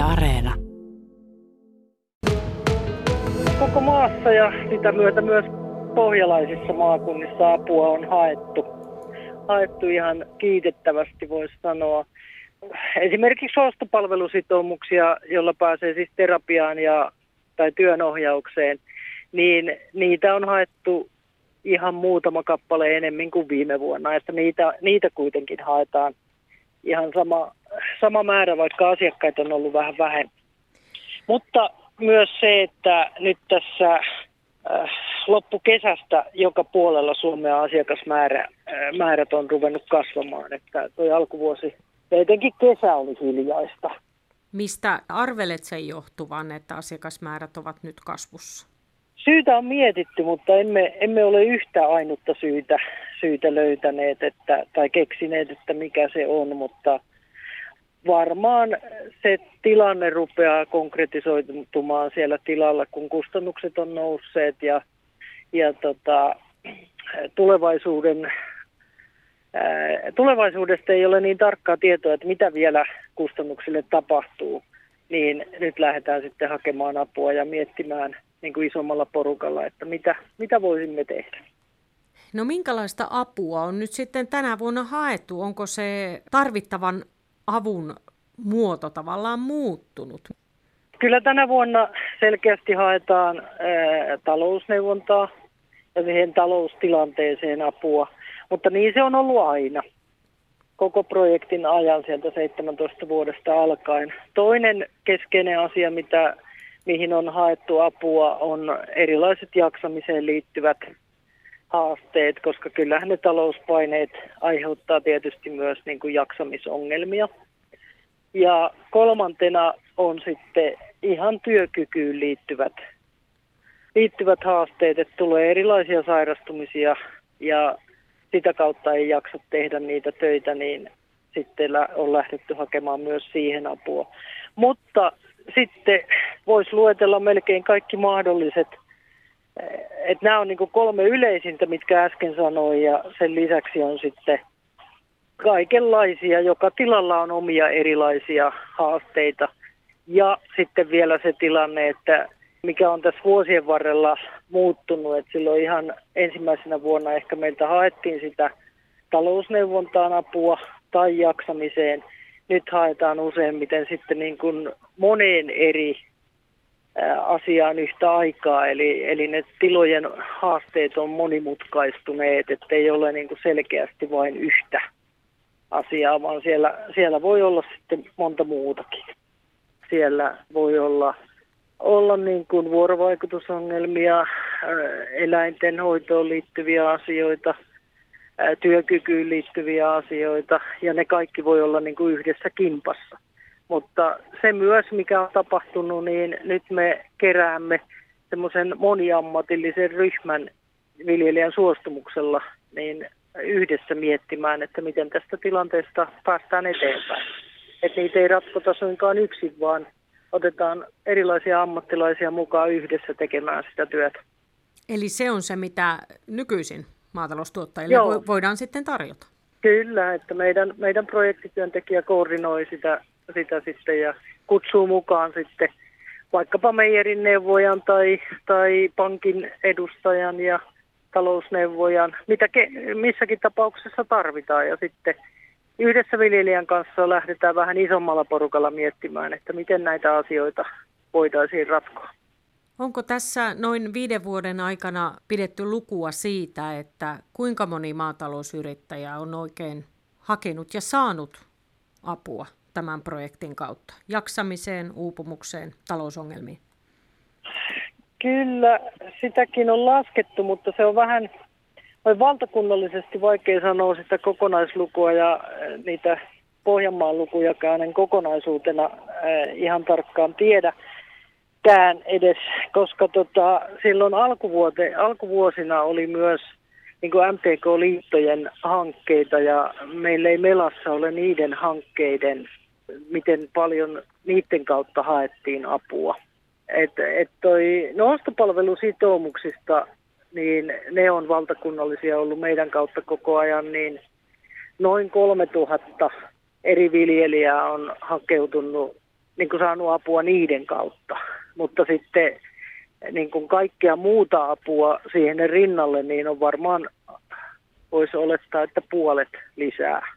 Areena. Koko maassa ja sitä myötä myös pohjalaisissa maakunnissa apua on haettu. Haettu ihan kiitettävästi voisi sanoa. Esimerkiksi ostopalvelusitoumuksia, jolla pääsee siis terapiaan ja, tai työnohjaukseen, niin niitä on haettu ihan muutama kappale enemmän kuin viime vuonna, että niitä, niitä kuitenkin haetaan ihan sama, sama määrä, vaikka asiakkaita on ollut vähän vähemmän. Mutta myös se, että nyt tässä äh, loppukesästä joka puolella Suomea asiakasmäärät äh, on ruvennut kasvamaan, että tuo alkuvuosi ja etenkin kesä oli hiljaista. Mistä arvelet sen johtuvan, että asiakasmäärät ovat nyt kasvussa? Syytä on mietitty, mutta emme, emme ole yhtä ainutta syytä, syytä löytäneet että, tai keksineet, että mikä se on, mutta varmaan se tilanne rupeaa konkretisoitumaan siellä tilalla, kun kustannukset on nousseet ja, ja tota, tulevaisuuden, ää, tulevaisuudesta ei ole niin tarkkaa tietoa, että mitä vielä kustannuksille tapahtuu, niin nyt lähdetään sitten hakemaan apua ja miettimään – niin kuin isommalla porukalla, että mitä, mitä voisimme tehdä. No minkälaista apua on nyt sitten tänä vuonna haettu? Onko se tarvittavan avun muoto tavallaan muuttunut? Kyllä tänä vuonna selkeästi haetaan ää, talousneuvontaa ja siihen taloustilanteeseen apua, mutta niin se on ollut aina koko projektin ajan sieltä 17 vuodesta alkaen. Toinen keskeinen asia, mitä mihin on haettu apua, on erilaiset jaksamiseen liittyvät haasteet, koska kyllähän ne talouspaineet aiheuttaa tietysti myös niin kuin jaksamisongelmia. Ja kolmantena on sitten ihan työkykyyn liittyvät, liittyvät haasteet, että tulee erilaisia sairastumisia ja sitä kautta ei jaksa tehdä niitä töitä, niin sitten on lähdetty hakemaan myös siihen apua. Mutta sitten voisi luetella melkein kaikki mahdolliset. Että nämä on niin kolme yleisintä, mitkä äsken sanoin, ja sen lisäksi on sitten kaikenlaisia. Joka tilalla on omia erilaisia haasteita. Ja sitten vielä se tilanne, että mikä on tässä vuosien varrella muuttunut, että silloin ihan ensimmäisenä vuonna ehkä meiltä haettiin sitä talousneuvontaan apua tai jaksamiseen – nyt haetaan useimmiten sitten niin kuin moneen eri asiaan yhtä aikaa, eli, eli ne tilojen haasteet on monimutkaistuneet, että ei ole niin kuin selkeästi vain yhtä asiaa, vaan siellä, siellä voi olla sitten monta muutakin. Siellä voi olla, olla niin kuin vuorovaikutusongelmia, eläinten hoitoon liittyviä asioita – työkykyyn liittyviä asioita ja ne kaikki voi olla niin kuin yhdessä kimpassa. Mutta se myös, mikä on tapahtunut, niin nyt me keräämme semmoisen moniammatillisen ryhmän viljelijän suostumuksella niin yhdessä miettimään, että miten tästä tilanteesta päästään eteenpäin. Että niitä ei ratkota suinkaan yksin, vaan otetaan erilaisia ammattilaisia mukaan yhdessä tekemään sitä työtä. Eli se on se, mitä nykyisin maataloustuottajille Joo. voidaan sitten tarjota. Kyllä, että meidän, meidän projektityöntekijä koordinoi sitä, sitä sitten ja kutsuu mukaan sitten vaikkapa meijerin neuvojan tai, tai pankin edustajan ja talousneuvojan, mitä ke, missäkin tapauksessa tarvitaan. Ja sitten yhdessä viljelijän kanssa lähdetään vähän isommalla porukalla miettimään, että miten näitä asioita voitaisiin ratkoa. Onko tässä noin viiden vuoden aikana pidetty lukua siitä, että kuinka moni maatalousyrittäjä on oikein hakenut ja saanut apua tämän projektin kautta? Jaksamiseen, uupumukseen, talousongelmiin? Kyllä, sitäkin on laskettu, mutta se on vähän on valtakunnallisesti vaikea sanoa sitä kokonaislukua ja niitä Pohjanmaan lukujakaan en kokonaisuutena ihan tarkkaan tiedä kään edes, koska tota, silloin alkuvuote, alkuvuosina oli myös niin kuin MTK-liittojen hankkeita ja meillä ei Melassa ole niiden hankkeiden, miten paljon niiden kautta haettiin apua. Et, et toi nostopalvelusitoumuksista, niin ne on valtakunnallisia ollut meidän kautta koko ajan, niin noin 3000 eri viljelijää on hakeutunut niin kuin saanut apua niiden kautta. Mutta sitten niin kuin kaikkea muuta apua siihen rinnalle, niin on varmaan, voisi olettaa, että puolet lisää.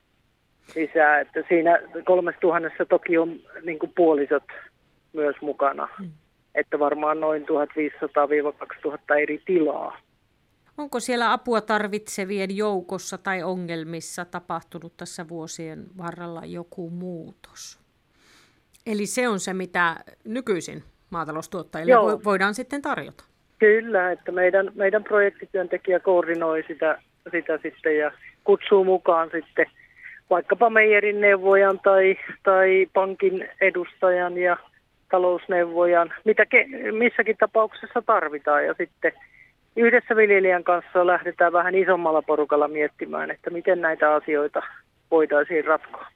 lisää. Että siinä kolmessa tuhannessa toki on niin kuin puolisot myös mukana. Mm. Että varmaan noin 1500-2000 eri tilaa. Onko siellä apua tarvitsevien joukossa tai ongelmissa tapahtunut tässä vuosien varrella joku muutos? Eli se on se, mitä nykyisin maataloustuottajille Joo. voidaan sitten tarjota. Kyllä, että meidän, meidän projektityöntekijä koordinoi sitä, sitä sitten ja kutsuu mukaan sitten vaikkapa meijerin neuvojan tai, tai pankin edustajan ja talousneuvojan, mitä ke, missäkin tapauksessa tarvitaan. Ja sitten yhdessä viljelijän kanssa lähdetään vähän isommalla porukalla miettimään, että miten näitä asioita voitaisiin ratkoa.